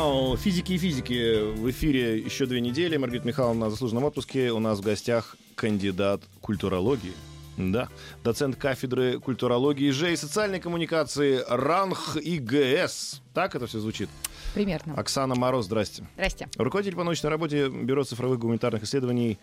Пау! Физики и физики. В эфире еще две недели. Маргарита Михайловна на заслуженном отпуске. У нас в гостях кандидат культурологии. Да, доцент кафедры культурологии Ж и социальной коммуникации РАНХ ИГС. Так это все звучит? Примерно. Оксана Мороз, здрасте. Здрасте. Руководитель по научной работе Бюро цифровых гуманитарных исследований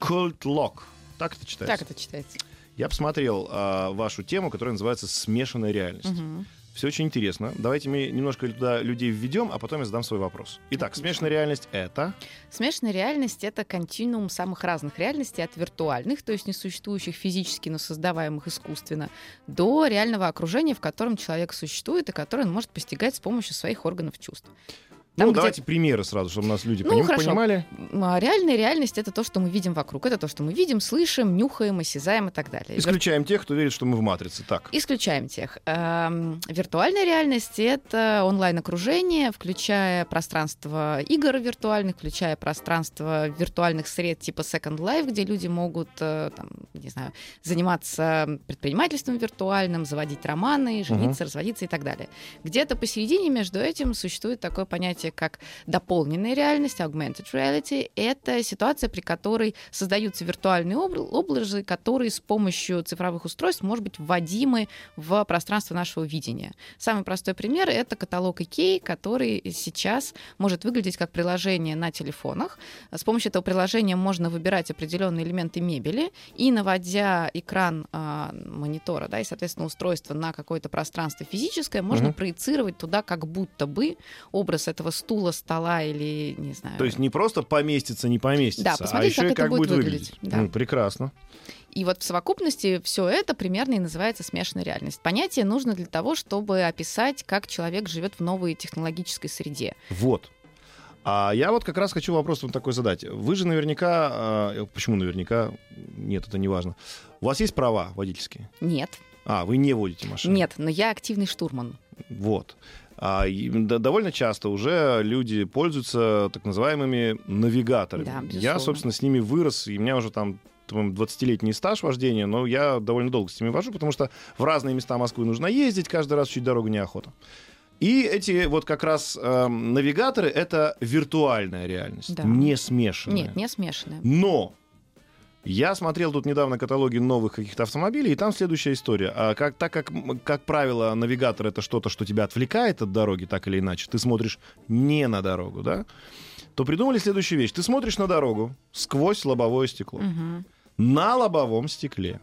Культлок. Так это читается? Так это читается. Я посмотрел а, вашу тему, которая называется «Смешанная реальность». Мгм. Все очень интересно. Давайте мы немножко туда людей введем, а потом я задам свой вопрос. Итак, Отлично. смешанная реальность — это... Смешанная реальность — это континуум самых разных реальностей, от виртуальных, то есть несуществующих физически, но создаваемых искусственно, до реального окружения, в котором человек существует и которое он может постигать с помощью своих органов чувств. Там, ну, где- давайте примеры сразу, чтобы нас люди Ну, поним- хорошо. понимали. А Реальная реальность — это то, что мы видим вокруг. Это то, что мы видим, слышим, нюхаем, осязаем и так далее. Исключаем тех, кто верит, что мы в матрице. Так. Исключаем тех. Эм, Виртуальная реальность — это онлайн-окружение, включая пространство игр виртуальных, включая пространство виртуальных сред типа Second Life, где люди могут, э, там, не знаю, заниматься предпринимательством виртуальным, заводить романы, жениться, разводиться и так далее. Где-то посередине между этим существует такое понятие, как дополненная реальность, augmented reality. Это ситуация, при которой создаются виртуальные обр- образы, которые с помощью цифровых устройств, может быть, вводимы в пространство нашего видения. Самый простой пример — это каталог IKEA, который сейчас может выглядеть как приложение на телефонах. С помощью этого приложения можно выбирать определенные элементы мебели, и наводя экран а, монитора, да, и, соответственно, устройство на какое-то пространство физическое, можно Мгм. проецировать туда как будто бы образ этого стула, стола или, не знаю... То есть не просто поместится, не поместится, Да, а посмотреть, еще как как будет будет выглядеть. Да. М, прекрасно. И вот в совокупности все это примерно и называется смешанная реальность. Понятие нужно для того, чтобы описать, как человек живет в новой технологической среде. Вот. А я вот как раз хочу вопрос вот такой задать. Вы же наверняка... а, почему наверняка? Нет, это не важно. У вас есть права водительские? Нет, А, вы не водите машину? нет, но я активный штурман. Вот. А, довольно часто уже люди пользуются так называемыми навигаторами. Да, я, безусловно. собственно, с ними вырос, и у меня уже там по-моему, 20-летний стаж вождения, но я довольно долго с ними вожу, потому что в разные места Москвы нужно ездить, каждый раз чуть дорогу неохота. И эти вот как раз эм, навигаторы — это виртуальная реальность, Да. не смешанная. Нет, не смешанная. Но я смотрел тут недавно каталоги новых каких-то автомобилей, и там следующая история. А как, так как, как правило, навигатор это что-то, что тебя отвлекает от дороги, так или иначе, ты смотришь не на дорогу, да, то придумали следующую вещь. Ты смотришь на дорогу сквозь лобовое стекло. Мгм. На лобовом стекле,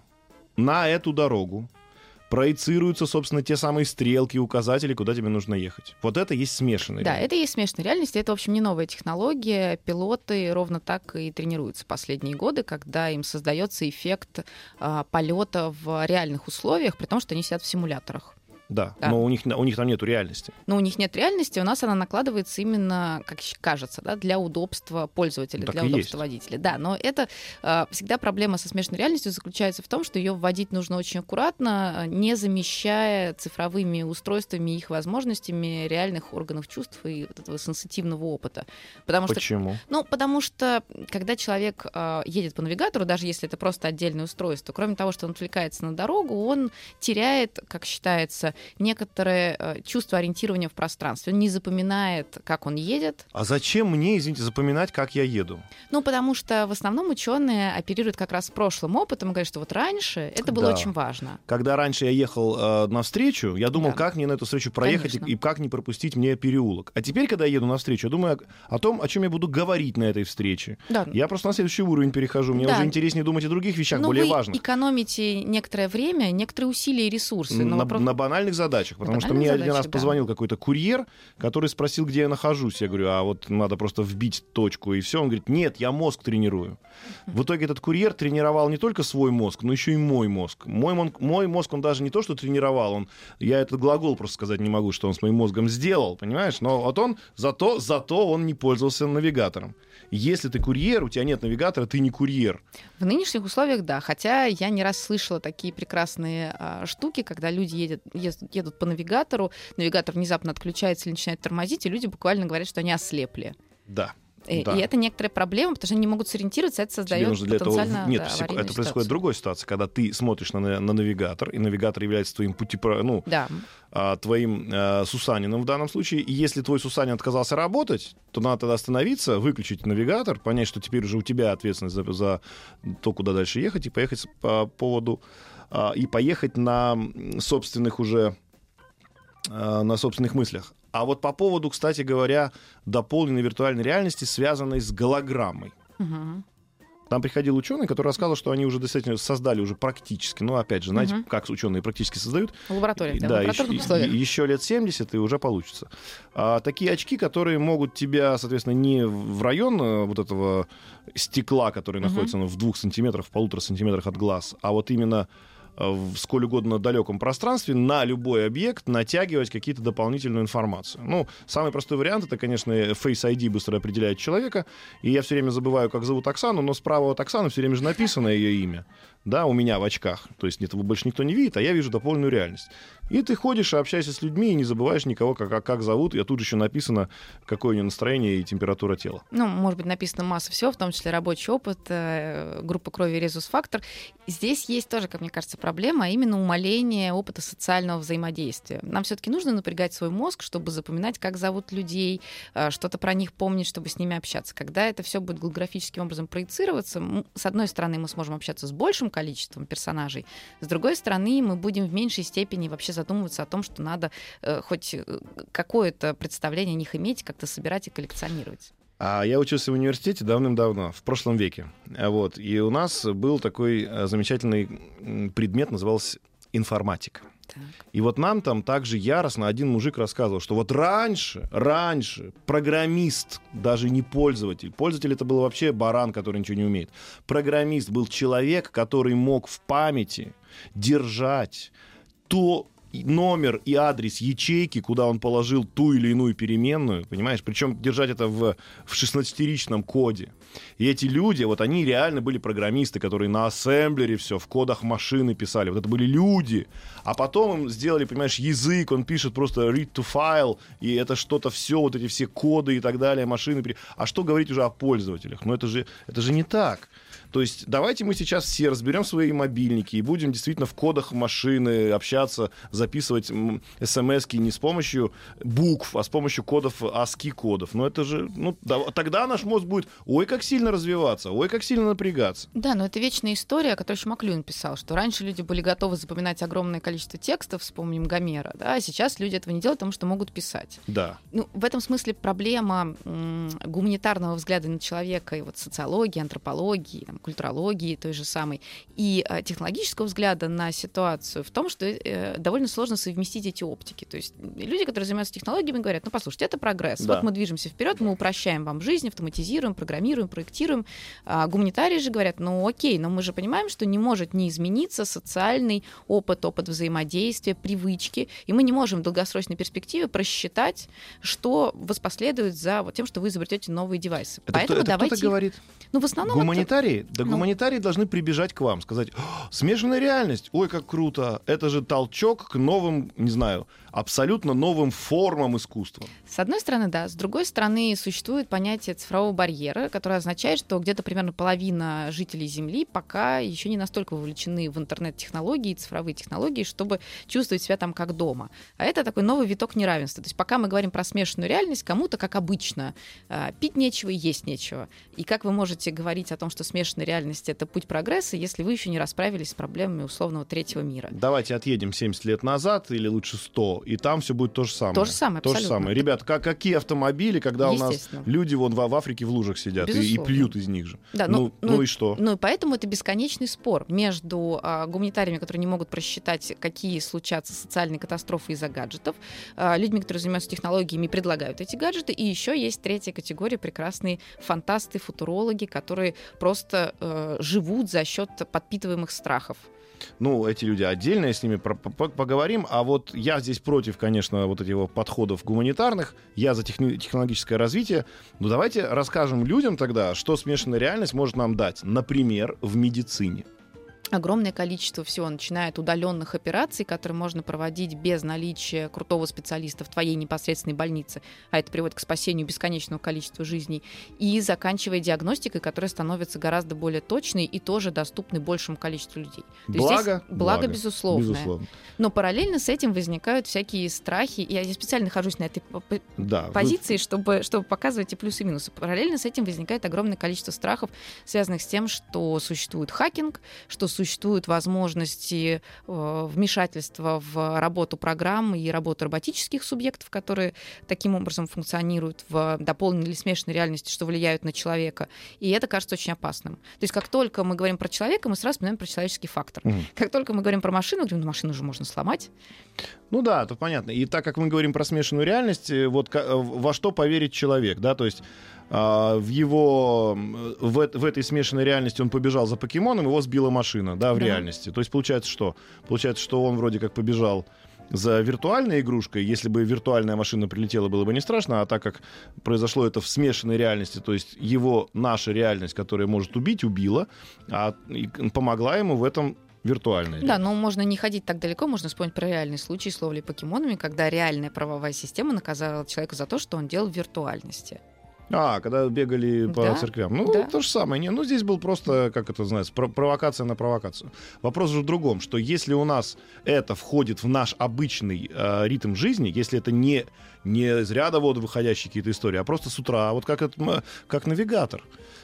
на эту дорогу проецируются, собственно, те самые стрелки, указатели, куда тебе нужно ехать. Вот это есть смешанный. Да, это и есть смешанная реальность. Это, в общем, не новая технология. Пилоты ровно так и тренируются последние годы, когда им создается эффект а, полета в реальных условиях, при том, что они сидят в симуляторах. Да, Да. но у них, у них там нету реальности. Но у них нет реальности, у нас она накладывается именно, как кажется, да, для удобства пользователя, Так для удобства есть. водителя. Да, но это э, всегда проблема со смешанной реальностью заключается в том, что ее вводить нужно очень аккуратно, э, не замещая цифровыми устройствами и их возможностями реальных органов чувств и вот этого сенситивного опыта. Потому что Почему? ну, потому что, когда человек э, едет по навигатору, даже если это просто отдельное устройство, кроме того, что он отвлекается на дорогу, он теряет, как считается, некоторое э, чувство ориентирования в пространстве. Он не запоминает, как он едет. А зачем мне, извините, запоминать, как я еду? Ну, потому что в основном ученые оперируют как раз прошлым опытом и говорят, что вот раньше это было Да. очень важно. Когда раньше я ехал э, навстречу, я думал, Да. как мне на эту встречу проехать и, Конечно. и как не пропустить мне переулок. А теперь, когда я еду навстречу, я думаю о, о том, о чем я буду говорить на этой встрече. Да. Я просто на следующий уровень перехожу. Мне Да. уже интереснее думать о других вещах, Ну, более вы важных. экономите некоторое время, некоторые усилия и ресурсы. Но На, вопрос- на банальных банальных задачах. Потому что мне один раз позвонил какой-то курьер, который спросил, где я нахожусь. Я говорю, а вот надо просто вбить точку, и все. Он говорит, нет, я мозг тренирую. В итоге этот курьер тренировал не только свой мозг, но еще и мой мозг. Мой, мой мозг, он даже не то, что тренировал, он, я этот глагол просто сказать не могу, что он с моим мозгом сделал, понимаешь? Но вот он, зато, зато он не пользовался навигатором. Если ты курьер, у тебя нет навигатора, ты не курьер. В нынешних условиях, да. Хотя я не раз слышала такие прекрасные а, штуки, когда люди едят, едут, едут по навигатору, навигатор внезапно отключается или начинает тормозить, и люди буквально говорят, что они ослепли. Да. И, да. и это некоторая проблема, потому что они не могут сориентироваться, это создает нужно для этого... Нет, да, это происходит ситуацию. в другой ситуации, когда ты смотришь на, на навигатор, и навигатор является твоим пути, ну, да. а, твоим а, Сусанином в данном случае, и если твой Сусанин отказался работать, то надо тогда остановиться, выключить навигатор, понять, что теперь уже у тебя ответственность за, за то, куда дальше ехать, и поехать по поводу а, и поехать на собственных уже а, на собственных мыслях. А вот по поводу, кстати говоря, дополненной виртуальной реальности, связанной с голограммой. Угу. Там приходил ученый, который рассказывал, что они уже действительно создали уже практически, ну, опять же, знаете, угу. как ученые практически создают. В лаборатории, да, да еще, еще лет 70 и уже получится. А, такие очки, которые могут тебя, соответственно, не в район э, вот этого стекла, который угу. находится ну, в двух сантиметрах, в полутора сантиметрах от глаз, а вот именно в сколь угодно далеком пространстве на любой объект натягивать какие-то дополнительную информацию. Ну, самый простой вариант это, конечно, Face ID быстро определяет человека. И я все время забываю, как зовут Оксану, но справа от Оксаны все время же написано ее имя. Да, у меня в очках. То есть этого больше никто не видит, а я вижу дополненную реальность. И ты ходишь общаешься с людьми, и не забываешь никого, как, как, зовут. И тут еще написано, какое у него настроение и температура тела. Ну, может быть, написано масса всего, в том числе рабочий опыт, э, группа крови резус-фактор. Здесь есть тоже, как мне кажется, проблема, а именно умаление опыта социального взаимодействия. Нам все-таки нужно напрягать свой мозг, чтобы запоминать, как зовут людей, э, что-то про них помнить, чтобы с ними общаться. Когда это все будет голографическим образом проецироваться, с одной стороны, мы сможем общаться с большим количеством персонажей, с другой стороны, мы будем в меньшей степени вообще задумываться о том, что надо э, хоть э, какое-то представление о них иметь, как-то собирать и коллекционировать. А я учился в университете давным-давно, в прошлом веке. Вот. И у нас был такой э, замечательный предмет, назывался информатика. Так. И вот нам там также яростно один мужик рассказывал, что вот раньше, раньше программист, даже не пользователь, пользователь это был вообще баран, который ничего не умеет. Программист был человек, который мог в памяти держать то номер и адрес ячейки, куда он положил ту или иную переменную, понимаешь? Причем держать это в, в 16-ричном коде. И эти люди, вот они реально были программисты, которые на ассемблере все, в кодах машины писали. Вот это были люди. А потом им сделали, понимаешь, язык, он пишет просто read to file, и это что-то все, вот эти все коды и так далее, машины. А что говорить уже о пользователях? Ну это же, это же не так. То есть давайте мы сейчас все разберем свои мобильники и будем действительно в кодах машины общаться, записывать смс не с помощью букв, а с помощью кодов ASCII кодов. Но это же, ну, да, тогда наш мозг будет, ой, как сильно развиваться, ой, как сильно напрягаться. Да, но это вечная история, которую еще Маклюн писал, что раньше люди были готовы запоминать огромное количество текстов, вспомним Гомера, да, а сейчас люди этого не делают, потому что могут писать. Да. Ну, в этом смысле проблема гуманитарного взгляда на человека и вот социологии, антропологии, там, культурологии той же самой, и э, технологического взгляда на ситуацию в том, что э, довольно сложно совместить эти оптики. То есть люди, которые занимаются технологиями, говорят, ну, послушайте, это прогресс. Да. Вот мы движемся вперед, мы упрощаем вам жизнь, автоматизируем, программируем, проектируем. А гуманитарии же говорят, ну, окей, но мы же понимаем, что не может не измениться социальный опыт, опыт взаимодействия, привычки, и мы не можем в долгосрочной перспективе просчитать, что воспоследует за вот тем, что вы изобретете новые девайсы. Это Поэтому кто, это давайте... говорит? Ну, в основном... Гуманитарии? Это... Да ну... гуманитарии должны прибежать к вам, сказать, смешанная реальность, ой, как круто, это же толчок к новым, не знаю, абсолютно новым формам искусства. С одной стороны, да. С другой стороны, существует понятие цифрового барьера, которое означает, что где-то примерно половина жителей Земли пока еще не настолько вовлечены в интернет-технологии и цифровые технологии, чтобы чувствовать себя там как дома. А это такой новый виток неравенства. То есть пока мы говорим про смешанную реальность, кому-то, как обычно, а, пить нечего и есть нечего. И как вы можете говорить о том, что смешанная реальность — это путь прогресса, если вы еще не расправились с проблемами условного третьего мира? Давайте отъедем 70 лет лет назад или лучше 100, и там все будет то же самое. То же самое, То же абсолютно. самое. Ребят, как, какие автомобили, когда у нас люди вон в, в Африке в лужах сидят и, и пьют из них же. Да, ну, ну- ну ну- и что? Ну и поэтому это бесконечный спор между а, гуманитариями, которые не могут просчитать, какие случатся социальные катастрофы из-за гаджетов, а, людьми, которые занимаются технологиями и предлагают эти гаджеты, и еще есть третья категория прекрасные фантасты, футурологи, которые просто э, живут за счет подпитываемых страхов. Ну, эти люди отдельно, с ними про- по- поговорим. А вот я здесь против, конечно, вот этих подходов гуманитарных. Я за техни- технологическое развитие. Ну, давайте расскажем людям тогда, что смешанная реальность может нам дать. Например, в медицине. Огромное количество всего, начиная от удаленных операций, которые можно проводить без наличия крутого специалиста в твоей непосредственной больнице, а это приводит к спасению бесконечного количества жизней, и заканчивая диагностикой, которая становится гораздо более точной и тоже доступной большему количеству людей. То Благо? здесь благо, безусловное. Безусловно. Но параллельно с этим возникают всякие страхи. и Я специально нахожусь на этой Да. вы- позиции, чтобы, чтобы показывать и плюсы, и минусы. Параллельно с этим возникает огромное количество страхов, связанных с тем, что существует хакинг, что существуют возможности э, вмешательства в работу программ и работу роботических субъектов, которые таким образом функционируют в дополненной или смешанной реальности, что влияют на человека. И это кажется очень опасным. То есть как только мы говорим про человека, мы сразу вспоминаем про человеческий фактор. Мгм. Как только мы говорим про машину, говорим, ну машину же можно сломать. Ну да, тут понятно. И так как мы говорим про смешанную реальность, э, вот э, во что поверит человек, да, то есть в его в, в этой смешанной реальности он побежал за покемоном, его сбила машина, да, в Да. реальности. То есть получается что? Получается, что он вроде как побежал за виртуальной игрушкой, если бы виртуальная машина прилетела, было бы не страшно, а так как произошло это в смешанной реальности, то есть его наша реальность, которая может убить, убила, а помогла ему в этом виртуальная. Да, но можно не ходить так далеко, можно вспомнить про реальный случай с ловлей покемонами, когда реальная правовая система наказала человека за то, что он делал в виртуальности. А, когда бегали по Да, церквям. Ну, да. то же самое. Не, ну, здесь был просто, как это называется, про- провокация на провокацию. Вопрос же в другом, что если у нас это входит в наш обычный э, ритм жизни, если это не, не из ряда воду выходящие какие-то истории, а просто с утра, вот как, это, м, как навигатор.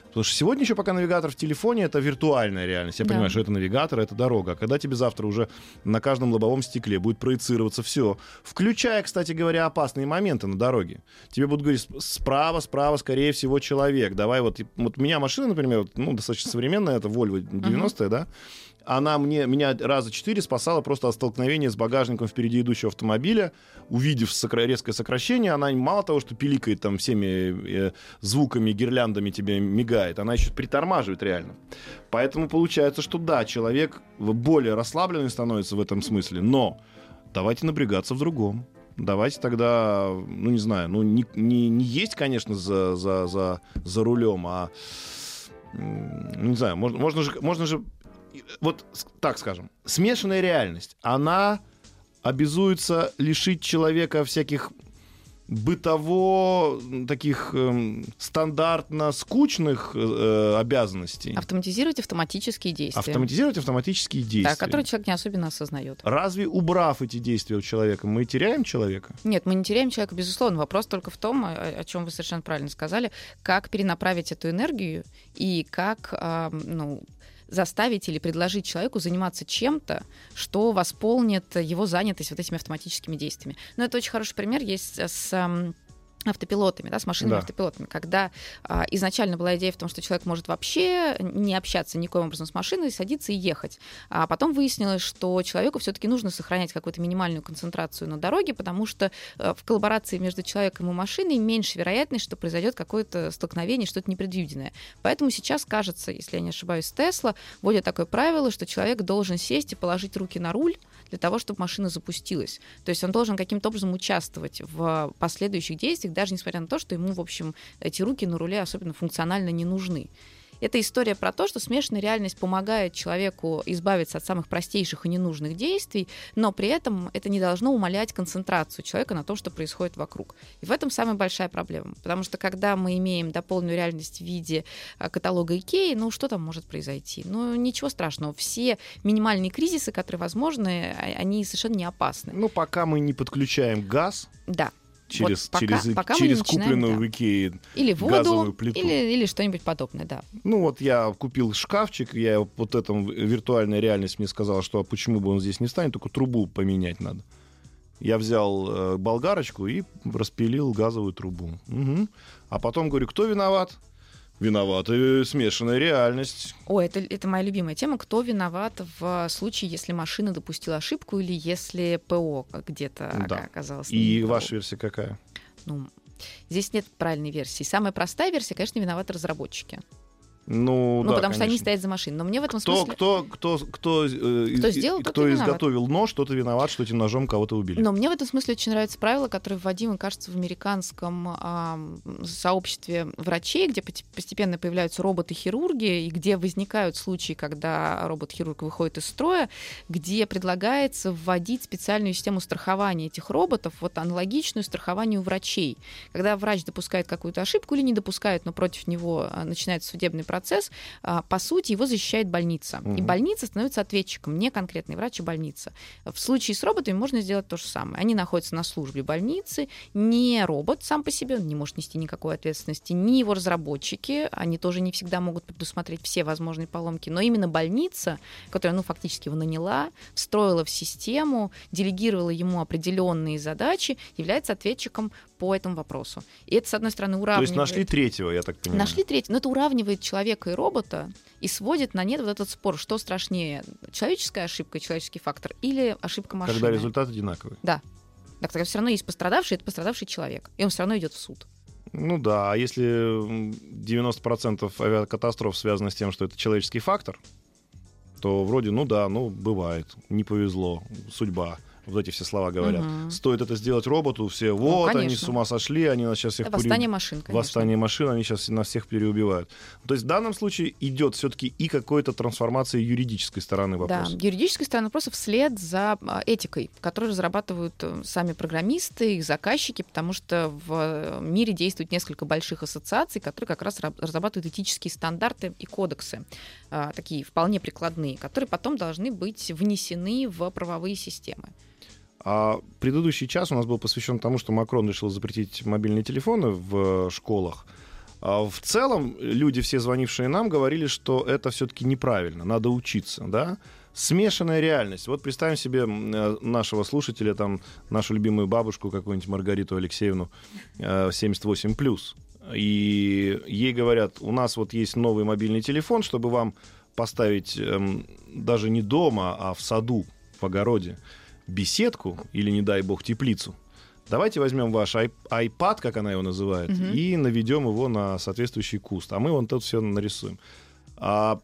Потому что сегодня еще пока навигатор в телефоне это виртуальная реальность. Я Да. понимаю, что это навигатор, это дорога. А когда тебе завтра уже на каждом лобовом стекле будет проецироваться все, включая, кстати говоря, опасные моменты на дороге. Тебе будут говорить «Сп- справа, справа, скорее всего, человек. Давай вот, вот у меня машина, например, вот, ну, достаточно современная, это Volvo 90-я, да? Она мне, меня раза четыре спасала просто от столкновения с багажником впереди идущего автомобиля. Увидев сокра- резкое сокращение, она мало того, что пиликает там всеми э, звуками, гирляндами тебе мигает, она еще притормаживает реально. Поэтому получается, что да, человек более расслабленный становится в этом смысле, но давайте напрягаться в другом. Давайте тогда, ну не знаю, ну не, не, не есть, конечно, за, за, за, за рулем, а ну, не знаю, можно, можно же, можно же, вот с- так скажем, смешанная реальность, она обязуется лишить человека всяких бытово таких эм, стандартно скучных э, обязанностей, Автоматизировать автоматические действия. автоматизировать автоматические Да, действия. которые человек не особенно осознает. Разве убрав эти действия у человека, мы теряем человека? Нет, мы не теряем человека, безусловно. Вопрос только в том, о, о чем вы совершенно правильно сказали, как перенаправить эту энергию и как а, ну, заставить или предложить человеку заниматься чем-то, что восполнит его занятость вот этими автоматическими действиями. Но это очень хороший пример есть с ам, автопилотами, да, с машинными Да. автопилотами, когда а, изначально была идея в том, что человек может вообще не общаться никоим образом с машиной, садиться и ехать. А потом выяснилось, что человеку все-таки нужно сохранять какую-то минимальную концентрацию на дороге, потому что э, в коллаборации между человеком и машиной меньше вероятность, что произойдет какое-то столкновение, что-то непредвиденное. Поэтому сейчас, кажется, если я не ошибаюсь, Тесла вводит такое правило, что человек должен сесть и положить руки на руль для того, чтобы машина запустилась. То есть он должен каким-то образом участвовать в последующих действиях, даже несмотря на то, что ему, в общем, эти руки на руле особенно функционально не нужны. Это история про то, что смешанная реальность помогает человеку избавиться от самых простейших и ненужных действий, но при этом это не должно умалять концентрацию человека на том, что происходит вокруг. И в этом самая большая проблема. Потому что когда мы имеем дополненную реальность в виде а, каталога Икеи, ну что там может произойти? Ну ничего страшного. Все минимальные кризисы, которые возможны, а- они совершенно не опасны. Ну, пока мы не подключаем газ, Да. Через, пока- через, пока через купленную да. в Икее Или воду, газовую плиту. или, или что-нибудь подобное, да. Ну вот я купил шкафчик, я вот этом виртуальная реальность мне сказала, что а почему бы он здесь не встанет, только трубу поменять надо. Я взял э, болгарочку и распилил газовую трубу. Мгм. А потом говорю, кто виноват? Виновата смешанная реальность. О, это, это моя любимая тема. Кто виноват в случае, если машина допустила ошибку или если ПО где-то Да. ока- оказалось? И ваша версия какая? Ну, здесь нет правильной версии. Самая простая версия, конечно, виноваты разработчики. Ну, Ну, да, потому что они конечно. стоят за машиной. Но мне в этом Кто, смысле... кто, кто, кто, э, Кто сделал, тот кто виноват. изготовил нож, тот и виноват, что этим ножом кого-то убили. Но мне в этом смысле очень нравится правило, которое вводимо, кажется, в американском ам, сообществе врачей, где постепенно появляются роботы-хирурги, и где возникают случаи, когда робот-хирург выходит из строя, где предлагается вводить специальную систему страхования этих роботов, вот аналогичную страхованию врачей. Когда врач допускает какую-то ошибку или не допускает, но против него а, начинается судебный процесс, а, по сути, его защищает больница. И Мгм. больница становится ответчиком, не конкретный врач, а больница. В случае с роботами можно сделать то же самое. Они находятся на службе больницы, не робот сам по себе, он не может нести никакой ответственности, не его разработчики, они тоже не всегда могут предусмотреть все возможные поломки, но именно больница, которая, ну, фактически его наняла, встроила в систему, делегировала ему определенные задачи, является ответчиком по этому вопросу. И это, с одной стороны, То уравнивает... есть нашли третьего, я так понимаю. Нашли третий, но это уравнивает человека и робота и сводит на нет вот этот спор, что страшнее, человеческая ошибка, человеческий фактор или ошибка машины. Когда результат одинаковый. Так тогда все равно есть пострадавший, это пострадавший человек, и он все равно идет в суд. Ну да, а если м, 90% авиакатастроф связано с тем, что это человеческий фактор, то вроде, ну да, ну бывает, не повезло, судьба. Вот эти все слова говорят. Мгм. Стоит это сделать роботу, все, вот, они конечно. с ума сошли, они нас сейчас всех Это восстание машин, конечно. Восстание машин, они сейчас нас всех переубивают. То есть в данном случае идет все-таки и какой-то трансформация юридической стороны Да, вопроса. юридическая сторона вопроса вслед за а, этикой, которую разрабатывают э, сами программисты, их заказчики, потому что в э, мире действует несколько больших ассоциаций, которые как раз ра- разрабатывают этические стандарты и кодексы, а, такие вполне прикладные, которые потом должны быть внесены в правовые системы. А предыдущий час у нас был посвящен тому, что Макрон решил запретить мобильные телефоны в э, школах. А в целом люди, все звонившие нам, говорили, что это все-таки неправильно, надо учиться, да? Смешанная реальность. Вот представим себе э, нашего слушателя, там, нашу любимую бабушку, какую-нибудь Маргариту Алексеевну, э, 78+. И ей говорят, у нас вот есть новый мобильный телефон, чтобы вам поставить эм, даже не дома, а в саду, в огороде, беседку или, не дай бог, теплицу. Давайте возьмем ваш iPad, как она его называет, Мгм. и наведем его на соответствующий куст. А мы вон тут все нарисуем. А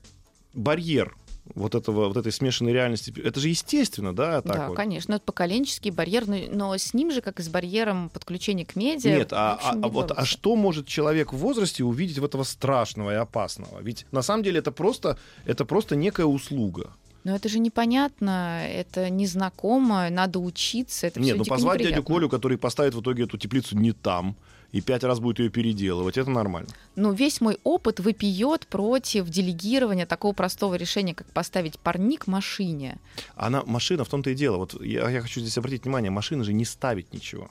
барьер вот, этого, вот этой смешанной реальности, это же естественно, да? Так да, вот? конечно, это поколенческий барьер, но, но с ним же, как и с барьером подключения к медиа. Нет, а, в общем, а- не а вот, а что может человек в возрасте увидеть в этого страшного и опасного? Ведь на самом деле это просто, это просто некая услуга. Но это же непонятно, это незнакомо, надо учиться. Это Нет, ну позвать дядю неприятно. Колю, который поставит в итоге эту теплицу не там, и пять раз будет ее переделывать, это нормально. Но весь мой опыт выпьет против делегирования такого простого решения, как поставить парник машине. Она, машина в том-то и дело. Вот я, я хочу здесь обратить внимание, машина же не ставит ничего.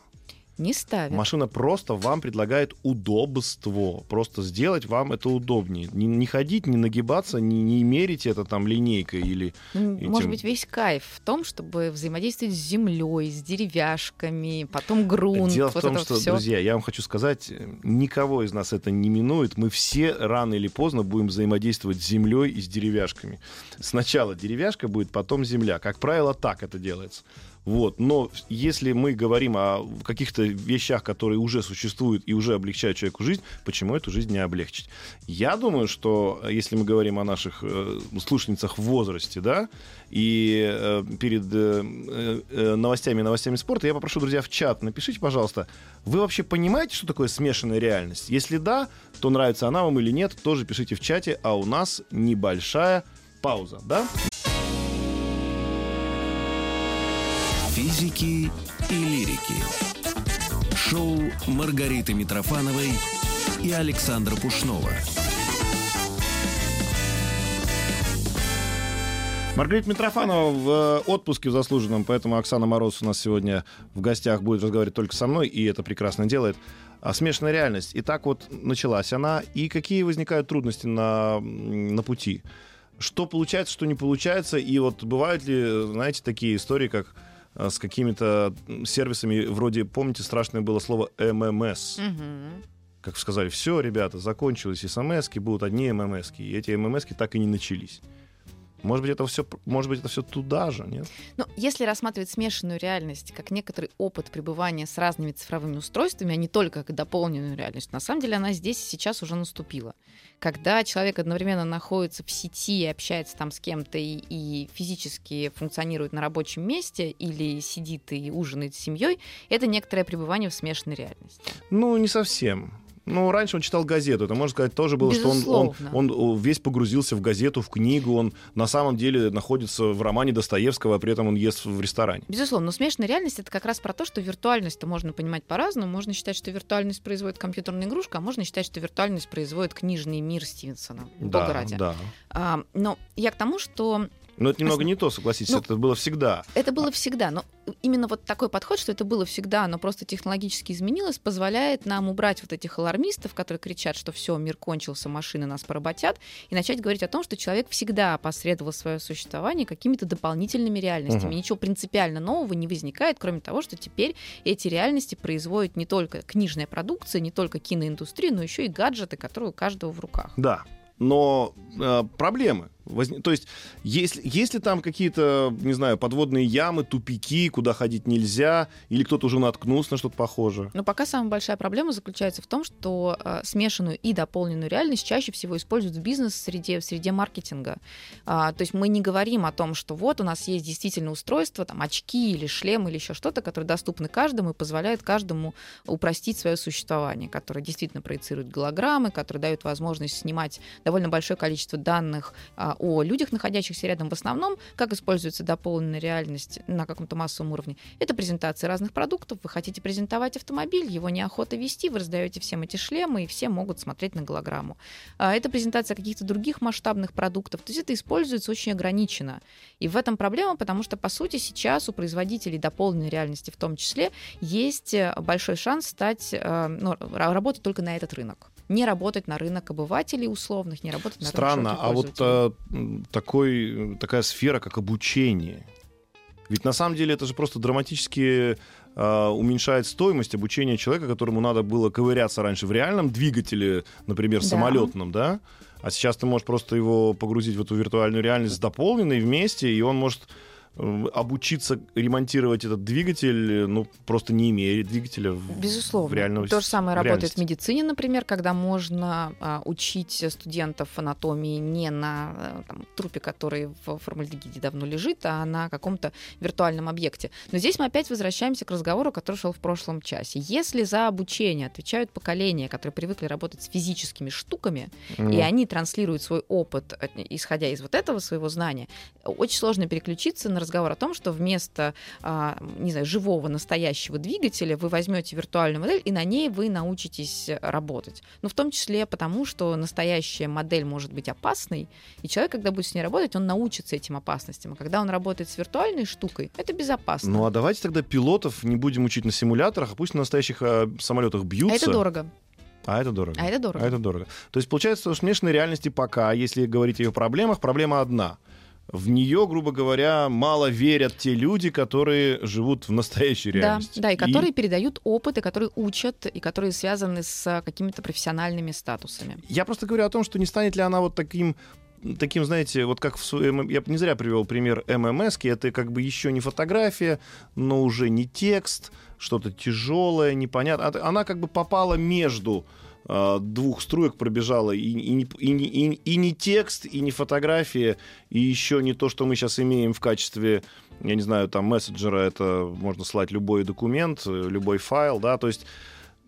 Не ставит. Машина просто вам предлагает удобство. Просто сделать вам это удобнее. Не, не ходить, не нагибаться, не, не мерить это там линейкой или... Этим- Может быть, весь кайф в том, чтобы взаимодействовать с землей, с деревяшками, потом грунт. Дело в вот том, это что, всё. друзья, я вам хочу сказать, э, никого из нас это не минует. Мы все рано или поздно будем взаимодействовать с землей и с деревяшками. Сначала деревяшка будет, потом земля. Как правило, так это делается. Вот. Но если мы говорим о каких-то вещах, которые уже существуют и уже облегчают человеку жизнь, почему эту жизнь не облегчить? Я думаю, что э, если мы говорим о наших э, слушательницах в возрасте, да, и э, перед новостями и новостями спорта, я попрошу, друзья, в чат напишите, пожалуйста, вы вообще понимаете, что такое смешанная реальность? Если да, то нравится она вам или нет, тоже пишите в чате, а у нас небольшая пауза, да? Физики и лирики. Шоу Маргариты Митрофановой и Александра Пушнова. Маргарита Митрофанова в э, отпуске в заслуженном, поэтому Оксана Мороз у нас сегодня в гостях будет разговаривать только со мной, и это прекрасно делает. А смешанная реальность. И так вот началась она. И какие возникают трудности на, на пути? Что получается, что не получается? И вот бывают ли, знаете, такие истории, как э, с какими-то сервисами, вроде, помните, страшное было слово ММС? Мгм. Как сказали, все, ребята, закончились смс будут одни ММС И эти ММС так и не начались. Может быть, это все, может быть, это все туда же, нет? Ну, если рассматривать смешанную реальность как некоторый опыт пребывания с разными цифровыми устройствами, а не только как дополненную реальность, на самом деле она здесь и сейчас уже наступила. Когда человек одновременно находится в сети и общается там с кем-то и, и физически функционирует на рабочем месте или сидит и ужинает с семьей, это некоторое пребывание в смешанной реальности. Ну, не совсем. Ну, раньше он читал газету. Это, можно сказать, тоже было, что он, он, Безусловно. он весь погрузился в газету, в книгу. Он на самом деле находится в романе Достоевского, а при этом он ест в ресторане. Безусловно, но смешанная реальность это как раз про то, что виртуальность-то можно понимать по-разному. Можно считать, что виртуальность производит компьютерная игрушка, а можно считать, что виртуальность производит книжный мир Стивенсона. Бога Да, ради. да. А, но я к тому, что Но это немного не то, согласитесь, Ну, это было всегда. это было всегда. Но именно вот такой подход, что это было всегда, но просто технологически изменилось, позволяет нам убрать вот этих алармистов, которые кричат, что все, мир кончился, машины нас поработят, и начать говорить о том, что человек всегда опосредовал свое существование какими-то дополнительными реальностями. Мгм. Ничего принципиально нового не возникает, кроме того, что теперь эти реальности производят не только книжная продукция, не только киноиндустрия, но еще и гаджеты, которые у каждого в руках. Да. Но э, проблемы. Возни- То есть, если, если там какие-то, не знаю, подводные ямы, тупики, куда ходить нельзя, или кто-то уже наткнулся на что-то похожее. Но пока самая большая проблема заключается в том, что э, смешанную и дополненную реальность чаще всего используют в бизнес-среде, в среде маркетинга. А, то есть мы не говорим о том, что вот у нас есть действительно устройство, там очки или шлем или еще что-то, которое доступно каждому и позволяет каждому упростить свое существование, которое действительно проецирует голограммы, которое дает возможность снимать довольно большое количество данных а, о людях, находящихся рядом. В основном, как используется дополненная реальность на каком-то массовом уровне, это презентации разных продуктов. Вы хотите презентовать автомобиль, его неохота вести, вы раздаете всем эти шлемы, и все могут смотреть на голограмму. А, Это презентация каких-то других масштабных продуктов. То есть это используется очень ограниченно. И в этом проблема, потому что, по сути, сейчас у производителей дополненной реальности в том числе есть большой шанс стать, э, ну, ра- работать только на этот рынок. Не работать на рынок обывателей условных, не работать на Странно, рынок а вот м, такой, такая сфера, как обучение. Ведь на самом деле это же просто драматически э, уменьшает стоимость обучения человека, которому надо было ковыряться раньше в реальном двигателе, например, Да. самолетном, да? А сейчас ты можешь просто его погрузить в эту виртуальную реальность с дополненной вместе, и он может обучиться ремонтировать этот двигатель, ну, просто не имея двигателя в, Безусловно. в реальном То же самое в работает в медицине, например, когда можно а, учить студентов анатомии не на э, там, трупе, который в формальдегиде давно лежит, а на каком-то виртуальном объекте. Но здесь мы опять возвращаемся к разговору, который шел в прошлом часе. Если за обучение отвечают поколения, которые привыкли работать с физическими штуками, Мгм. и они транслируют свой опыт, э, исходя из вот этого своего знания, очень сложно переключиться на разговор о том, что вместо, а, не знаю, живого настоящего двигателя вы возьмете виртуальную модель, и на ней вы научитесь работать. Ну, в том числе потому, что настоящая модель может быть опасной, и человек, когда будет с ней работать, он научится этим опасностям. А когда он работает с виртуальной штукой, это безопасно. Ну а давайте тогда пилотов не будем учить на симуляторах, а пусть на настоящих э, самолетах а бьются. это дорого. А это дорого. А это дорого. А это дорого. То есть получается, что в смешанной реальности пока, если говорить о ее проблемах, проблема одна. В нее, грубо говоря, мало верят те люди, которые живут в настоящей Да, реальности. да, и которые передают опыт, и которые учат, и которые связаны с какими-то профессиональными статусами. Я просто говорю о том, что не станет ли она вот таким таким, знаете, вот как в своем... Я не зря привел пример ММС, это как бы еще не фотография, но уже не текст, что-то тяжелое, непонятное. А- Она как бы попала между двух струек пробежала и, и, не- и, и, и не текст, и не фотография, и еще не то, что мы сейчас имеем в качестве, я не знаю, там мессенджера, это можно слать любой документ, э, любой файл, да, то есть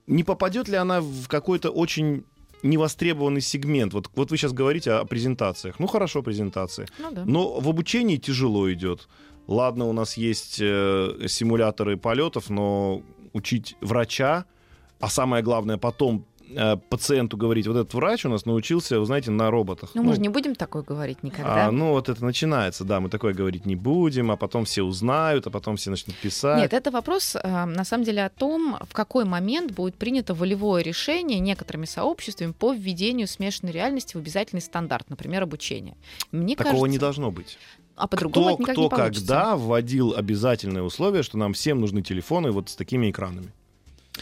не попадет ли она в какой-то очень невостребованный сегмент. Вот, вот вы сейчас говорите о презентациях. Ну хорошо, презентации. Ну да. Но в обучении тяжело идет. Ладно, у нас есть э, симуляторы полетов, но учить врача, а самое главное потом э, пациенту говорить, вот этот врач у нас научился, вы знаете, на роботах. Ну, мы же не будем такое говорить никогда. А, ну, вот это начинается, да, мы такое говорить не будем, а потом все узнают, а потом все начнут писать. Нет, это вопрос, э, на самом деле, о том, в какой момент будет принято волевое решение некоторыми сообществами по введению смешанной реальности в обязательный стандарт, например, обучения. Мне Такого кажется... не должно быть. А по-другому кто, кто когда вводил обязательное условие, что нам всем нужны телефоны вот с такими экранами?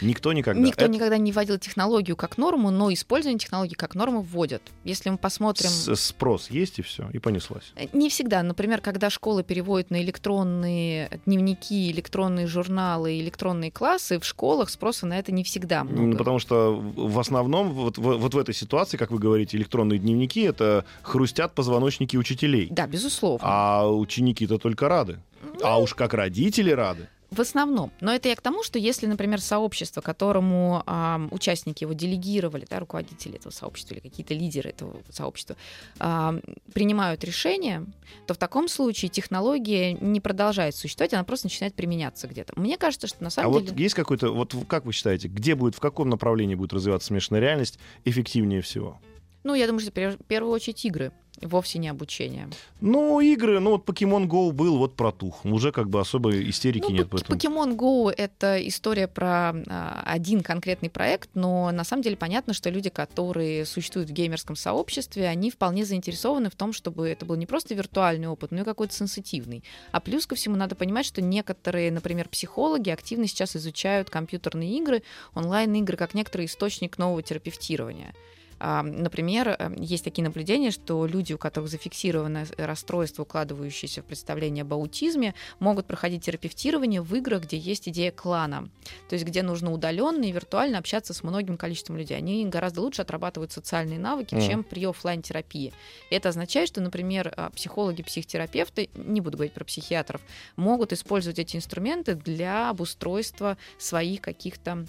Никто никогда. Никто Это... никогда не вводил технологию как норму, но использование технологий как норму вводят. Если мы посмотрим... С Спрос есть и все, и понеслась. Э, не всегда. Например, когда школы переводят на электронные дневники, электронные журналы, электронные классы, в школах спроса на это не всегда много. Ну, потому что в основном вот, вот в этой ситуации, как вы говорите, электронные дневники, это хрустят позвоночники учителей. Да, безусловно. А ученики-то только рады. Ну... А уж как родители рады. В основном. Но это я к тому, что если, например, сообщество, которому э, участники его делегировали, да, руководители этого сообщества или какие-то лидеры этого сообщества, э, принимают решение, то в таком случае технология не продолжает существовать, она просто начинает применяться где-то. Мне кажется, что на самом а деле... вот есть какой-то, вот как вы считаете, где будет, в каком направлении будет развиваться смешанная реальность эффективнее всего? Ну, я думаю, что в первую очередь игры вовсе не обучение. Ну, игры, ну вот Pokemon Go был, вот протух. Уже как бы особой истерики ну, нет в этом. Pokemon Go — это история про а, один конкретный проект, но на самом деле понятно, что люди, которые существуют в геймерском сообществе, они вполне заинтересованы в том, чтобы это был не просто виртуальный опыт, но и какой-то сенситивный. А плюс ко всему надо понимать, что некоторые, например, психологи активно сейчас изучают компьютерные игры, онлайн-игры, как некоторый источник нового терапевтирования. Например, эм, есть такие наблюдения, что люди, у которых зафиксировано расстройство, укладывающееся в представление об аутизме, могут проходить терапевтирование в играх, где есть идея клана. То есть где нужно удаленно и виртуально общаться с многим количеством людей. Они гораздо лучше отрабатывают социальные навыки, mm. чем при офлайн терапии Это означает, что, например, а, психологи, психотерапевты, не буду говорить про психиатров, могут использовать эти инструменты для обустройства своих каких-то а,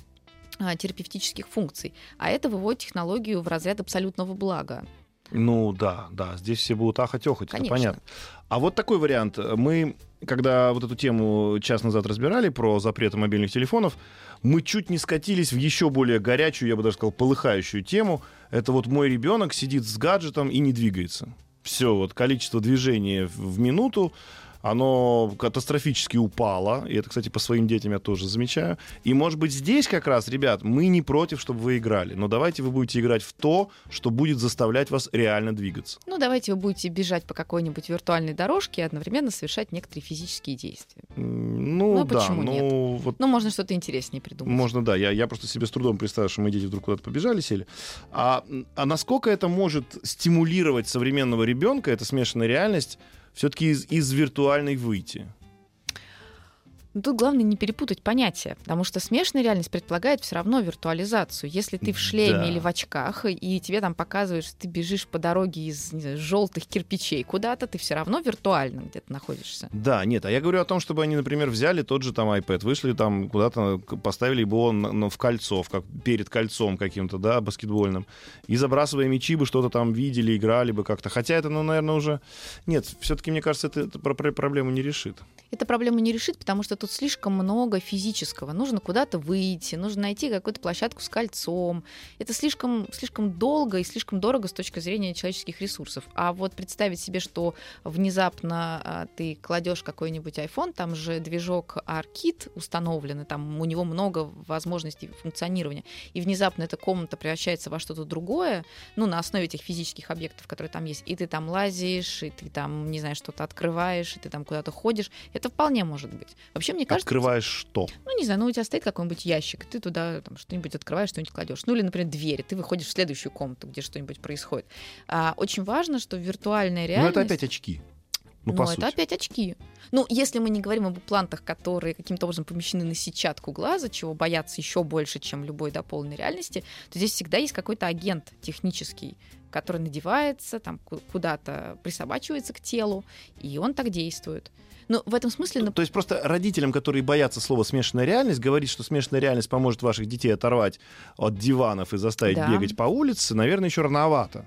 терапевтических функций. А это выводит технологию в разряд абсолютного блага. Ну да, да, здесь все будут ахать-охать, это понятно. А вот такой вариант. Мы, когда вот эту тему час назад разбирали про запреты мобильных телефонов, мы чуть не скатились в еще более горячую, я бы даже сказал, полыхающую тему. Это вот мой ребенок сидит с гаджетом и не двигается. Все, вот количество движения в минуту оно катастрофически упало. И это, кстати, по своим детям я тоже замечаю. И, может быть, здесь как раз, ребят, мы не против, чтобы вы играли. Но давайте вы будете играть в то, что будет заставлять вас реально двигаться. Ну, давайте вы будете бежать по какой-нибудь виртуальной дорожке и одновременно совершать некоторые физические действия. Ну, ну да. Почему ну, нет? Вот... Ну, можно что-то интереснее придумать. Можно, да. Я, я просто себе с трудом представляю, что мои дети вдруг куда-то побежали, сели. А, а насколько это может стимулировать современного ребенка, эта смешанная реальность, все-таки из, из виртуальной выйти? Но тут главное не перепутать понятия, потому что смешанная реальность предполагает все равно виртуализацию. Если ты в шлеме да. или в очках, и тебе там показывают, что ты бежишь по дороге из желтых кирпичей куда-то, ты все равно виртуально где-то находишься. Да, нет, а я говорю о том, чтобы они, например, взяли тот же там iPad, вышли там куда-то, поставили его на, в кольцо, в, как, перед кольцом каким-то, да, баскетбольным, и забрасывая мячи бы что-то там видели, играли бы как-то. Хотя это, ну, наверное, уже... Нет, все-таки, мне кажется, это, это проблему не решит. Это проблему не решит, потому что тут слишком много физического. Нужно куда-то выйти, нужно найти какую-то площадку с кольцом. Это слишком, слишком долго и слишком дорого с точки зрения человеческих ресурсов. А вот представить себе, что внезапно а, ты кладешь какой-нибудь iPhone, там же движок ARKit установлен, и там у него много возможностей функционирования, и внезапно эта комната превращается во что-то другое, ну, на основе этих физических объектов, которые там есть, и ты там лазишь, и ты там, не знаю, что-то открываешь, и ты там куда-то ходишь, это вполне может быть. Вообще, мне кажется, Открываешь что? Ну, не знаю, ну у тебя стоит какой-нибудь ящик, ты туда там, что-нибудь открываешь, что-нибудь кладешь. Ну, или, например, двери, ты выходишь в следующую комнату, где что-нибудь происходит. А, очень важно, что виртуальная реальность... Ну, это опять очки. Ну, ну это сути. опять очки. Ну, если мы не говорим об имплантах, которые каким-то образом помещены на сетчатку глаза, чего боятся еще больше, чем любой дополненной реальности, то здесь всегда есть какой-то агент технический, который надевается, там куда-то присобачивается к телу, и он так действует. Но в этом смысле... То, то есть просто родителям, которые боятся слова «смешанная реальность», говорить, что смешанная реальность поможет ваших детей оторвать от диванов и заставить да. бегать по улице, наверное, еще рановато.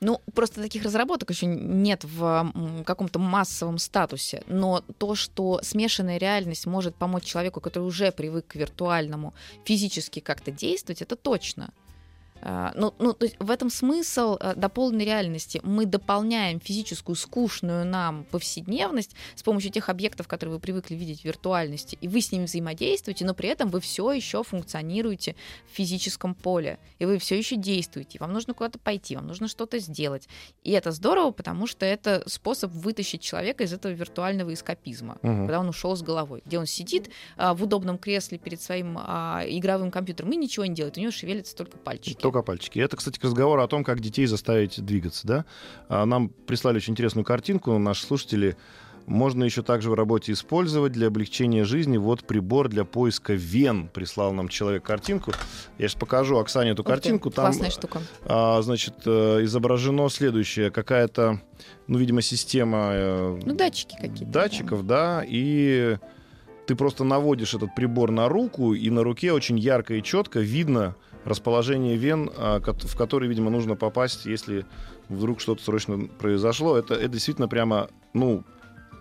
Ну, просто таких разработок еще нет в каком-то массовом статусе. Но то, что смешанная реальность может помочь человеку, который уже привык к виртуальному, физически как-то действовать, это точно. А, ну, ну, то есть в этом смысл э, дополненной реальности. Мы дополняем физическую, скучную нам повседневность с помощью тех объектов, которые вы привыкли видеть в виртуальности, и вы с ними взаимодействуете, но при этом вы все еще функционируете в физическом поле, и вы все еще действуете. Вам нужно куда-то пойти, вам нужно что-то сделать. И это здорово, потому что это способ вытащить человека из этого виртуального эскапизма, Мгм. когда он ушел с головой, где он сидит а, в удобном кресле перед своим а, игровым компьютером и ничего не делает, у него шевелятся только пальчики. Только пальчики. Это, кстати, к разговору о том, как детей заставить двигаться, да? А, Нам прислали очень интересную картинку, наши слушатели. Можно еще также в работе использовать для облегчения жизни. Вот прибор для поиска вен. Прислал нам человек картинку. Я сейчас покажу Оксане эту Ух ты, картинку. Там, Классная штука. а, значит, э, изображено следующее. Какая-то, ну, видимо, система э, Ну, датчики какие-то. да. датчиков, да, и ты просто наводишь этот прибор на руку, и на руке очень ярко и четко видно расположение вен, а, в которые, видимо, нужно попасть, если вдруг что-то срочно произошло. Это, это действительно прямо, ну,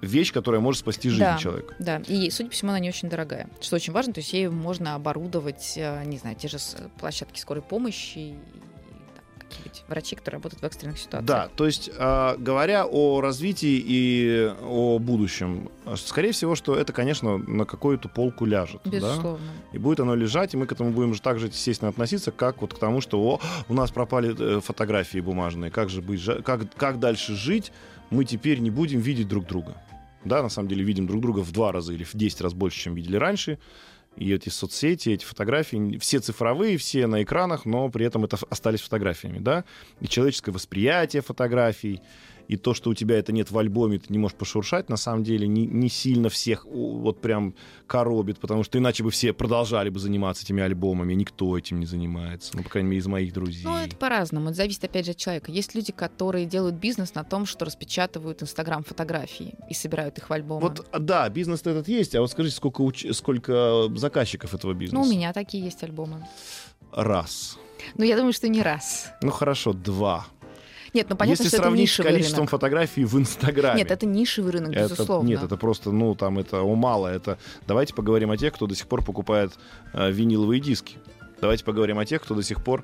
вещь, которая может спасти жизнь Да. человека. Да, и, судя по всему, она не очень дорогая. Что очень важно, то есть ей можно оборудовать, э, не знаю, те же площадки скорой помощи какие-нибудь врачи, которые работают в экстренных ситуациях. Да, то есть, а, говоря о развитии и о будущем, скорее всего, что это, конечно, на какую-то полку ляжет. да? Безусловно. И будет оно лежать, и мы к этому будем же так же, естественно, относиться, как вот к тому, что о, у нас пропали э, фотографии бумажные, как же быть, как, как дальше жить, мы теперь не будем видеть друг друга. Да, на самом деле видим друг друга в два раза или в 10 раз больше, чем видели раньше. И эти соцсети, эти фотографии, все цифровые, все на экранах, но при этом это остались фотографиями, да. И человеческое восприятие фотографий, и то, что у тебя это нет в альбоме, ты не можешь пошуршать, на самом деле не, не сильно всех вот прям коробит, потому что иначе бы все продолжали бы заниматься этими альбомами, никто этим не занимается, ну, по крайней мере, из моих друзей. Ну, это по-разному. Это зависит, опять же, от человека. Есть люди, которые делают бизнес на том, что распечатывают Инстаграм-фотографии и собирают их в альбомы. Вот, а, да, бизнес этот есть, а вот скажите, сколько, уч- сколько заказчиков этого бизнеса? Ну, у меня такие есть альбомы. Раз. Ну, я думаю, что не раз. Ну, хорошо, два. Нет, ну понятно, Если что это сравнить с нишевый количеством рынок. фотографий в Инстаграме. Нет, это нишевый рынок, Это- безусловно. нет, это просто, ну, там это о, мало. Это давайте поговорим о тех, кто до сих пор покупает э, виниловые диски. Давайте поговорим о тех, кто до сих пор.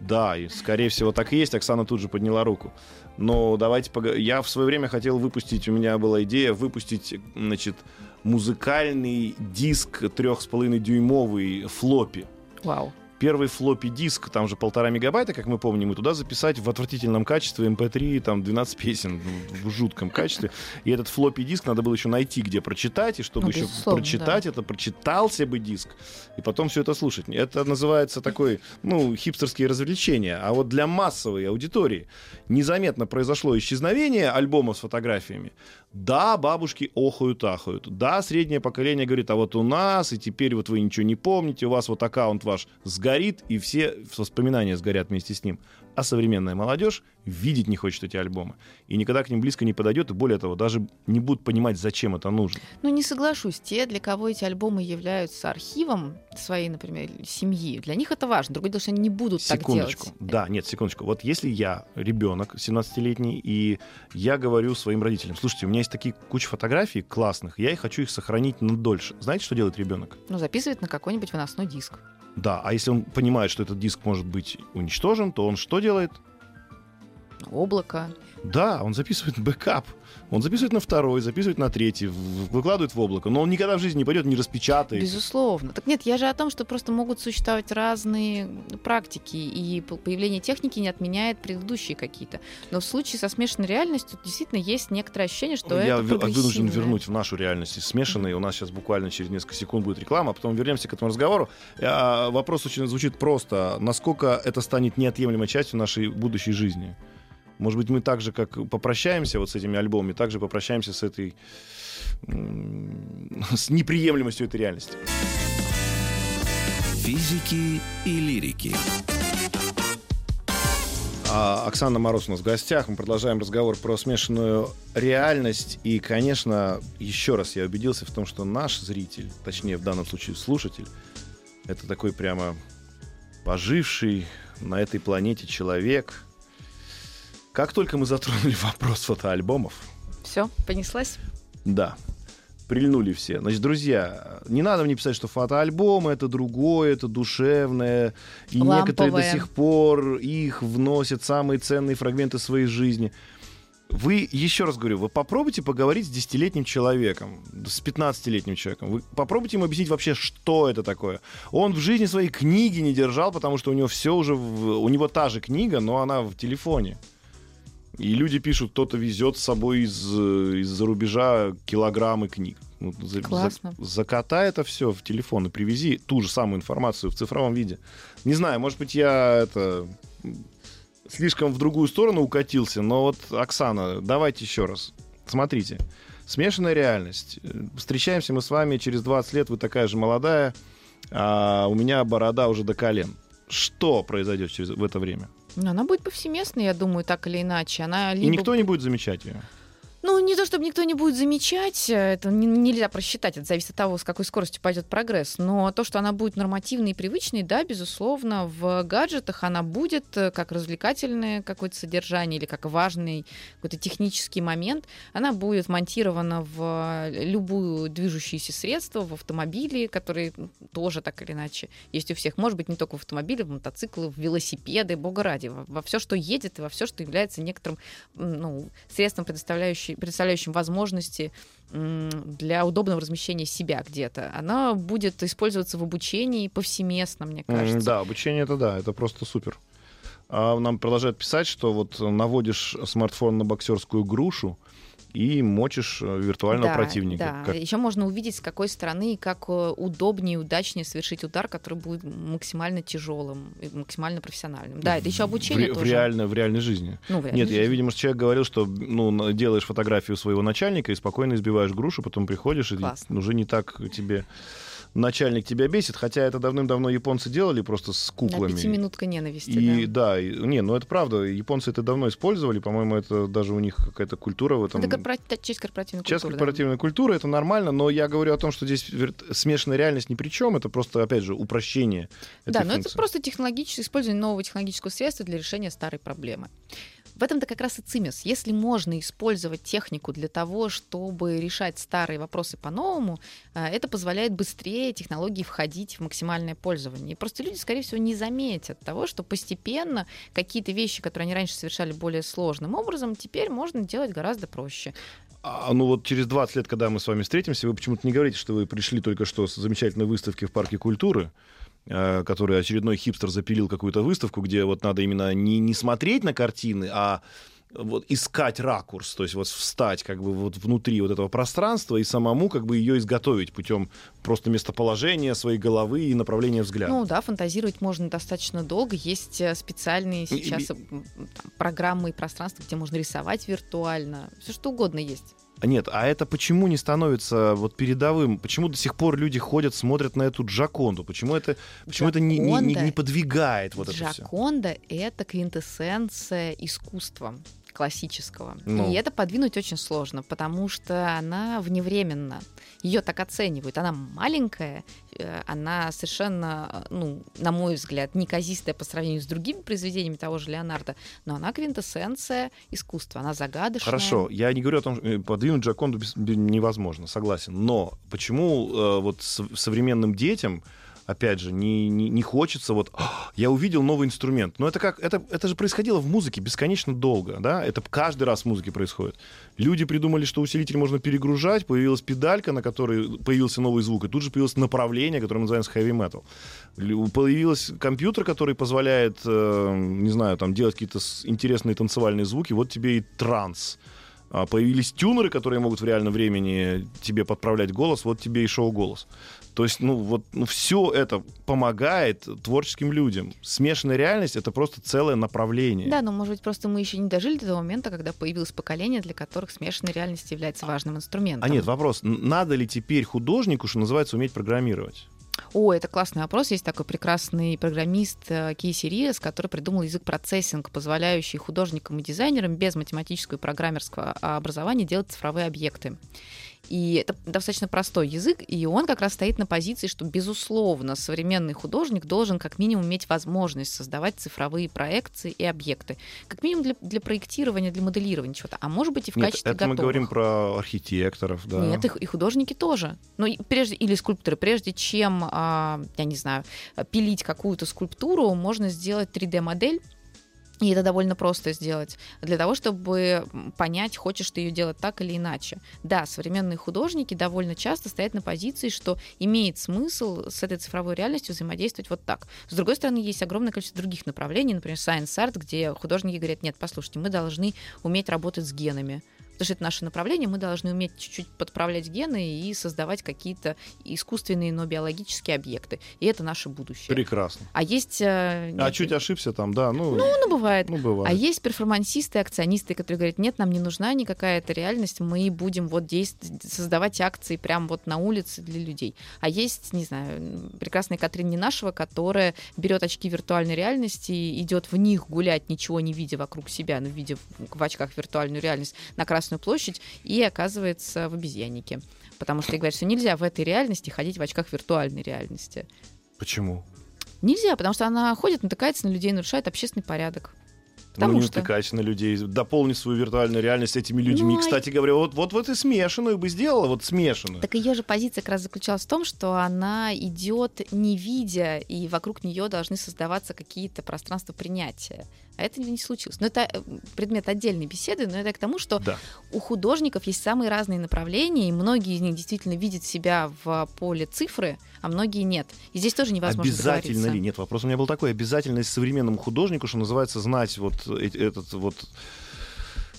Да, и скорее всего так и есть. Оксана тут же подняла руку. Но давайте пога- Я в свое время хотел выпустить, у меня была идея выпустить, значит, музыкальный диск 3,5 дюймовый флоппи. Вау. Первый флоппи диск, там же полтора мегабайта, как мы помним, и туда записать в отвратительном качестве MP3, там 12 песен в жутком качестве. И этот флоппи диск надо было еще найти, где прочитать, и чтобы Ну, еще прочитать это, прочитался бы диск, и потом все это слушать. Это называется такой, ну, хипстерские развлечения. А вот для массовой аудитории незаметно произошло исчезновение альбома с фотографиями. Да, бабушки охают, ахают. Да, среднее поколение говорит, а вот у нас, и теперь вот вы ничего не помните, у вас вот аккаунт ваш сгорит, и все воспоминания сгорят вместе с ним. А современная молодежь видеть не хочет эти альбомы. И никогда к ним близко не подойдет, и более того, даже не будут понимать, зачем это нужно. Ну, не соглашусь. Те, для кого эти альбомы являются архивом своей, например, семьи, для них это важно. Другое дело, что они не будут Секундочку. так делать. Да, нет, секундочку. Вот если я ребенок 17-летний, и я говорю своим родителям, слушайте, у меня есть такие куча фотографий классных, я и хочу их сохранить на дольше. Знаете, что делает ребенок? Ну, записывать на какой-нибудь выносной диск. Да, а если он понимает, что этот диск может быть уничтожен, то он что делает? Облако. Да, он записывает бэкап. Он записывает на второй, записывает на третий, выкладывает в облако. Но он никогда в жизни не пойдет, не распечатает. Безусловно. Так нет, я же о том, что просто могут существовать разные практики, и появление техники не отменяет предыдущие какие-то. Но в случае со смешанной реальностью действительно есть некоторое ощущение, что Я это в- вынужден вернуть в нашу реальность смешанные. У нас сейчас буквально через несколько секунд будет реклама, а потом вернемся к этому разговору. А, Вопрос очень звучит просто. Насколько это станет неотъемлемой частью нашей будущей жизни? Может быть, мы так же, как попрощаемся вот с этими альбомами, так же попрощаемся с этой с неприемлемостью этой реальности. Физики и лирики. А, Оксана Мороз у нас в гостях. Мы продолжаем разговор про смешанную реальность. И, конечно, еще раз я убедился в том, что наш зритель, точнее, в данном случае слушатель, это такой прямо поживший на этой планете человек. Как только мы затронули вопрос фотоальбомов, Все, понеслась? да, прильнули все. Значит, друзья, не надо мне писать, что фотоальбомы это другое, это душевное. И Ламповое. некоторые до сих пор их вносят самые ценные фрагменты своей жизни. Вы, еще раз говорю, вы попробуйте поговорить с десятилетним человеком, с 15-летним человеком. Вы попробуйте ему объяснить вообще, что это такое. Он в жизни своей книги не держал, потому что у него все уже... В... У него та же книга, но она в телефоне. И люди пишут, кто-то везет с собой из, из-за рубежа килограммы книг. Ну, за, Классно. за- закатай это все в телефон и привези ту же самую информацию в цифровом виде. Не знаю, может быть, я это слишком в другую сторону укатился, но вот, Оксана, давайте еще раз. Смотрите. Смешанная реальность. Э, Встречаемся мы с вами через 20 лет, вы такая же молодая, а у меня борода уже до колен. Что произойдет через, в это время? Ну, Она будет повсеместной, я думаю, так или иначе. Она И либо... никто не будет замечать ее. Ну, не то, чтобы никто не будет замечать, э, это не- нельзя просчитать, это зависит от того, с какой скоростью пойдет прогресс. Но то, что она будет нормативной и привычной, да, безусловно, в гаджетах она будет э, как развлекательное какое-то содержание или как важный какой-то технический момент. Она будет монтирована в э, любую движущееся средство, в автомобили, которые тоже так или иначе есть у всех. Может быть, не только в автомобиле, в мотоциклы, в велосипеды, бога ради, во, во все, что едет и во все, что является некоторым ну, средством, предоставляющим, представляющим возможности для удобного размещения себя где-то. Она будет использоваться в обучении повсеместно, мне кажется. Да, обучение это да, это просто супер. А нам продолжают писать, что вот наводишь смартфон на боксерскую грушу и мочишь э, виртуального Да, противника. Да, Как- еще можно увидеть, с какой стороны и как э, удобнее и удачнее совершить удар, который будет максимально тяжелым и максимально профессиональным. Да, это еще в, обучение в тоже. реально- в реальной жизни. Ну, в реальной Нет, я, жизни. видимо, человек говорил, что ну, делаешь фотографию своего начальника и спокойно избиваешь грушу, потом приходишь, и Классно. уже не так тебе начальник тебя бесит, хотя это давным-давно японцы делали просто с Да, куклами. пятиминутка ненависти, И да. да, и- не, ну это правда, японцы это давно использовали, по-моему, это даже у них какая-то культура в этом. Это корпора- часть корпоративной Часть культуры. да. корпоративной культуры, это нормально, но я говорю о том, что здесь смешанная реальность ни при чем, это просто, опять же, упрощение. Да, но это просто технологическое использование нового технологического средства для решения старой проблемы. В этом-то как раз и цимес. Если можно использовать технику для того, чтобы решать старые вопросы по-новому, э, это позволяет быстрее технологии входить в максимальное пользование. И просто люди, скорее всего, не заметят того, что постепенно какие-то вещи, которые они раньше совершали более сложным образом, теперь можно делать гораздо проще. А, ну вот через 20 лет, когда мы с вами встретимся, вы почему-то не говорите, что вы пришли только что с замечательной выставки в Парке культуры, который очередной хипстер запилил какую-то выставку, где вот надо именно не, не смотреть на картины, а вот искать ракурс, то есть вот встать как бы вот внутри вот этого пространства и самому как бы ее изготовить путем просто местоположения своей головы и направления взгляда. Ну да, фантазировать можно достаточно долго. Есть э, специальные сейчас и- э, там, программы и пространства, где можно рисовать виртуально. Все что угодно есть. Нет, а это почему не становится вот передовым? Почему до сих пор люди ходят, смотрят на эту Джаконду? Почему это, почему это не, не- не- Джаконда- подвигает вот это все? Джаконда — это квинтэссенция искусства классического. Ну. И это подвинуть очень сложно, потому что она вневременна. Ее так оценивают. Она маленькая, э, она совершенно, э, ну, на мой взгляд, неказистая по сравнению с другими произведениями того же Леонардо, но она квинтэссенция искусства. Она загадочная. Хорошо, я не говорю о том, что э, подвинуть Джаконду невозможно, согласен. Но почему э, вот современным детям опять же, не, не, не хочется вот, «А, я увидел новый инструмент. Но это как, это, это же происходило в музыке бесконечно долго, да, это каждый раз в музыке происходит. Люди придумали, что усилитель можно перегружать, появилась педалька, на которой появился новый звук, и тут же появилось направление, которое называется heavy metal. Появился компьютер, который позволяет, э, не знаю, там делать какие-то интересные танцевальные звуки, вот тебе и транс. А, Появились тюнеры, которые могут в реальном времени тебе подправлять голос, вот тебе и шоу-голос. То есть, ну, вот ну, все это помогает творческим людям. Смешанная реальность — это просто целое направление. Да, но, может быть, просто мы еще не дожили до того момента, когда появилось поколение, для которых смешанная реальность является важным инструментом. А нет, вопрос, надо ли теперь художнику, что называется, уметь программировать? О, это классный вопрос. Есть такой прекрасный программист э, Кейси Риас, который придумал язык процессинг, позволяющий художникам и дизайнерам без математического и программерского образования делать цифровые объекты. И это достаточно простой язык, и он как раз стоит на позиции, что, безусловно, современный художник должен как минимум иметь возможность создавать цифровые проекции и объекты. Как минимум для, для проектирования, для моделирования чего-то. А может быть и в Нет, качестве это готовых. мы говорим про архитекторов, да. Нет, и, и художники тоже. Ну, и прежде, или скульпторы. Прежде чем, а, я не знаю, пилить какую-то скульптуру, можно сделать 3D-модель, и это довольно просто сделать для того, чтобы понять, хочешь ты ее делать так или иначе. Да, современные художники довольно часто стоят на позиции, что имеет смысл с этой цифровой реальностью взаимодействовать вот так. С другой стороны, есть огромное количество других направлений, например, Science Art, где художники говорят, нет, послушайте, мы должны уметь работать с генами потому что это наше направление, мы должны уметь чуть-чуть подправлять гены и создавать какие-то искусственные, но биологические объекты. И это наше будущее. Прекрасно. А есть... э, А нет, чуть ошибся там, да, ну, Ну, ну, бывает. ну А бывает. есть перформансисты, акционисты, которые говорят, нет, нам не нужна никакая эта реальность, мы будем вот действовать, создавать акции прямо вот на улице для людей. А есть, не знаю, прекрасная Катрин Ненашева, которая берет очки виртуальной реальности, идет в них гулять, ничего не видя вокруг себя, но видя в очках виртуальную реальность на Красную площадь и оказывается в обезьяннике. Потому что ей говорят, что нельзя в этой реальности ходить в очках виртуальной реальности. Почему? Нельзя, потому что она ходит, натыкается на людей, нарушает общественный порядок. Потому ну, не что... натыкайся на людей, дополни свою виртуальную реальность этими людьми. Ну, Кстати говоря, вот, вот, вот и смешанную бы сделала, вот смешанную. Так ее же позиция как раз заключалась в том, что она идет не видя, и вокруг нее должны создаваться какие-то пространства принятия. А это не случилось. Но это э, предмет отдельной беседы, но это к тому, что Да. у художников есть самые разные направления, и многие из них действительно видят себя в поле цифры, а многие нет. И здесь тоже невозможно Обязательно договориться. ли? Нет, вопрос у меня был такой. Обязательно современному художнику, что называется, знать вот этот вот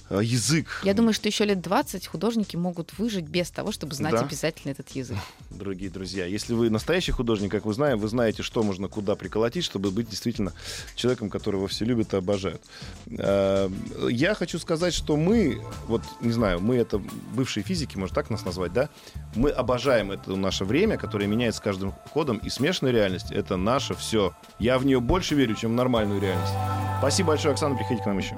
язык? Я думаю, что еще лет 20 художники могут выжить без того, чтобы знать Да. обязательно этот язык. Дорогие друзья, если вы настоящий художник, как вы знаем, вы знаете, что можно куда приколотить, чтобы быть действительно человеком, которого все любят и обожают. Э, Я хочу сказать, что мы, вот не знаю, мы это бывшие физики, можно так нас назвать, да? Мы обожаем это наше время, которое меняется с каждым ходом, и смешанная реальность — это наше все. Я в нее больше верю, чем в нормальную реальность. Спасибо большое, Оксана, приходите к нам еще.